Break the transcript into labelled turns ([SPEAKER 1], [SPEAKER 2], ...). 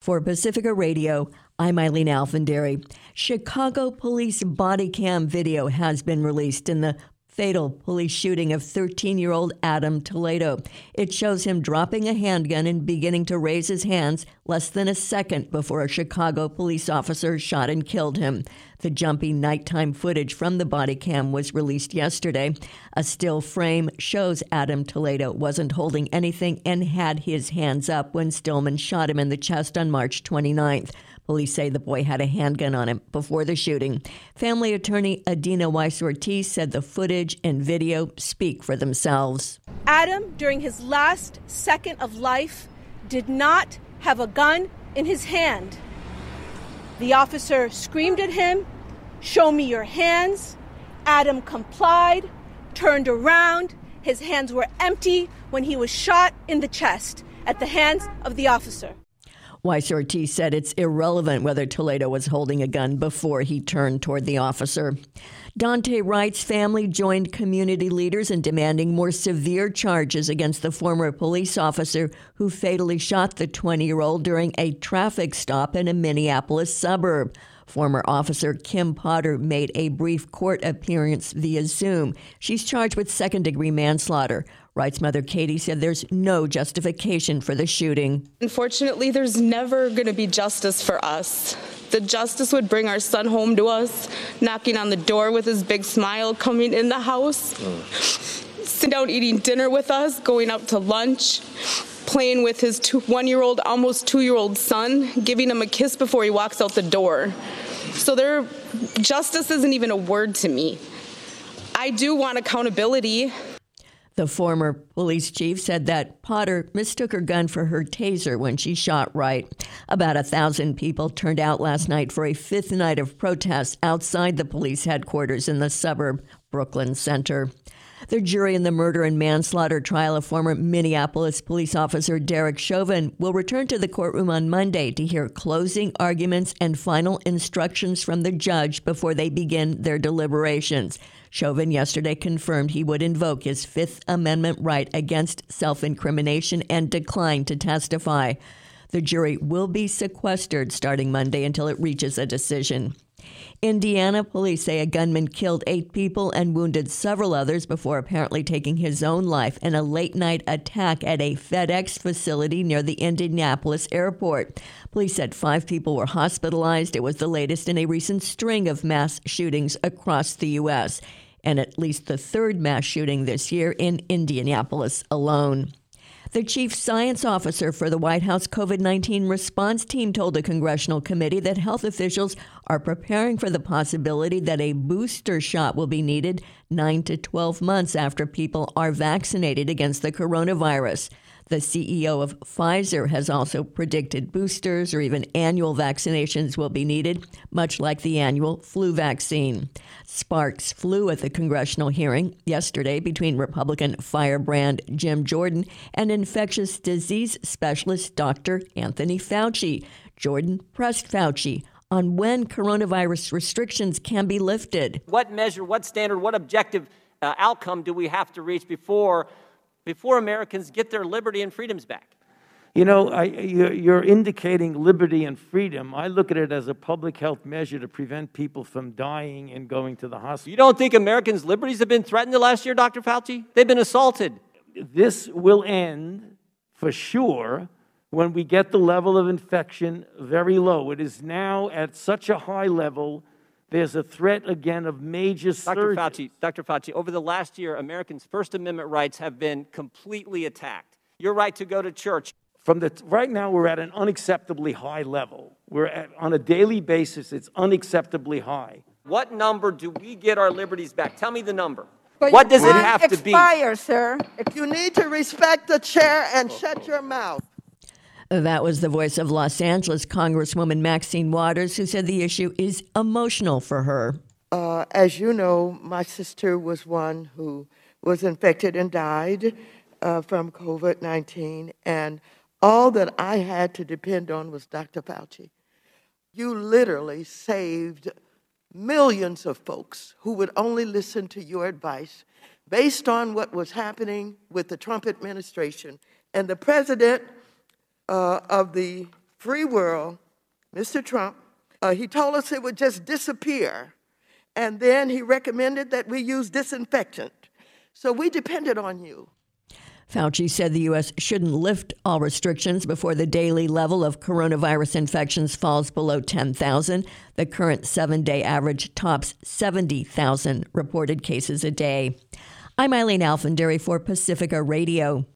[SPEAKER 1] For Pacifica Radio, I'm Eileen Alfandary. Chicago police body cam video has been released in the fatal police shooting of 13 year old Adam Toledo. It shows him dropping a handgun and beginning to raise his hands less than a second before a Chicago police officer shot and killed him. The jumpy nighttime footage from the body cam was released yesterday. A still frame shows Adam Toledo wasn't holding anything and had his hands up when Stillman shot him in the chest on March 29th. Police say the boy had a handgun on him before the shooting. Family attorney Adina Weiss Ortiz said the footage and video speak for themselves.
[SPEAKER 2] Adam, during his last second of life, did not have a gun in his hand. The officer screamed at him, Show me your hands. Adam complied, turned around. His hands were empty when he was shot in the chest at the hands of the officer.
[SPEAKER 1] Weiss Ortiz said it's irrelevant whether Toledo was holding a gun before he turned toward the officer. Daunte Wright's family joined community leaders in demanding more severe charges against the former police officer who fatally shot the 20 year old during a traffic stop in a Minneapolis suburb. Former officer Kim Potter made a brief court appearance via Zoom. She's charged with second degree manslaughter. Wright's mother Katie said there's no justification for the shooting.
[SPEAKER 3] Unfortunately, there's never going to be justice for us. The justice would bring our son home to us, knocking on the door with his big smile, coming in the house, mm. sitting down eating dinner with us, going out to lunch, playing with his two, one year old, almost two year old son, giving him a kiss before he walks out the door. So there, justice isn't even a word to me. I do want accountability.
[SPEAKER 1] The former police chief said that Potter mistook her gun for her taser when she shot Wright. About a thousand people turned out last night for a fifth night of protests outside the police headquarters in the suburb Brooklyn Center. The jury in the murder and manslaughter trial of former Minneapolis police officer Derek Chauvin will return to the courtroom on Monday to hear closing arguments and final instructions from the judge before they begin their deliberations. Chauvin yesterday confirmed he would invoke his Fifth Amendment right against self incrimination and decline to testify. The jury will be sequestered starting Monday until it reaches a decision. Indiana police say a gunman killed eight people and wounded several others before apparently taking his own life in a late night attack at a FedEx facility near the Indianapolis airport. Police said five people were hospitalized. It was the latest in a recent string of mass shootings across the U.S., and at least the third mass shooting this year in Indianapolis alone. The chief science officer for the White House COVID 19 response team told a congressional committee that health officials are preparing for the possibility that a booster shot will be needed 9 to 12 months after people are vaccinated against the coronavirus. The CEO of Pfizer has also predicted boosters or even annual vaccinations will be needed, much like the annual flu vaccine. Sparks flew at the congressional hearing yesterday between Republican firebrand Jim Jordan and infectious disease specialist Dr. Anthony Fauci. Jordan pressed Fauci on when coronavirus restrictions can be lifted.
[SPEAKER 4] What measure, what standard, what objective uh, outcome do we have to reach before before Americans get their liberty and freedoms back.
[SPEAKER 5] You know, I, you're indicating liberty and freedom. I look at it as a public health measure to prevent people from dying and going to the hospital.
[SPEAKER 4] You don't think Americans' liberties have been threatened the last year, Dr. Fauci? They've been assaulted.
[SPEAKER 5] This will end for sure when we get the level of infection very low. It is now at such a high level there's a threat again of major
[SPEAKER 4] Dr. Fauci, Dr. Fauci, over the last year, Americans' First Amendment rights have been completely attacked. Your right to go to church.
[SPEAKER 5] From the right now, we're at an unacceptably high level. We're at, on a daily basis. It's unacceptably high.
[SPEAKER 4] What number do we get our liberties back? Tell me the number. But what does it have
[SPEAKER 6] expire,
[SPEAKER 4] to be? Expire,
[SPEAKER 6] sir. If you need to respect the chair and oh. shut your mouth.
[SPEAKER 1] That was the voice of Los Angeles Congresswoman Maxine Waters, who said the issue is emotional for her.
[SPEAKER 6] Uh, as you know, my sister was one who was infected and died uh, from COVID 19, and all that I had to depend on was Dr. Fauci. You literally saved millions of folks who would only listen to your advice based on what was happening with the Trump administration. And the president uh, of the free world, Mr. Trump, uh, he told us it would just disappear. And then he recommended that we use disinfectant. So we depended on you.
[SPEAKER 1] Fauci said the U.S. shouldn't lift all restrictions before the daily level of coronavirus infections falls below 10,000. The current seven day average tops 70,000 reported cases a day. I'm Eileen Alfandary for Pacifica Radio.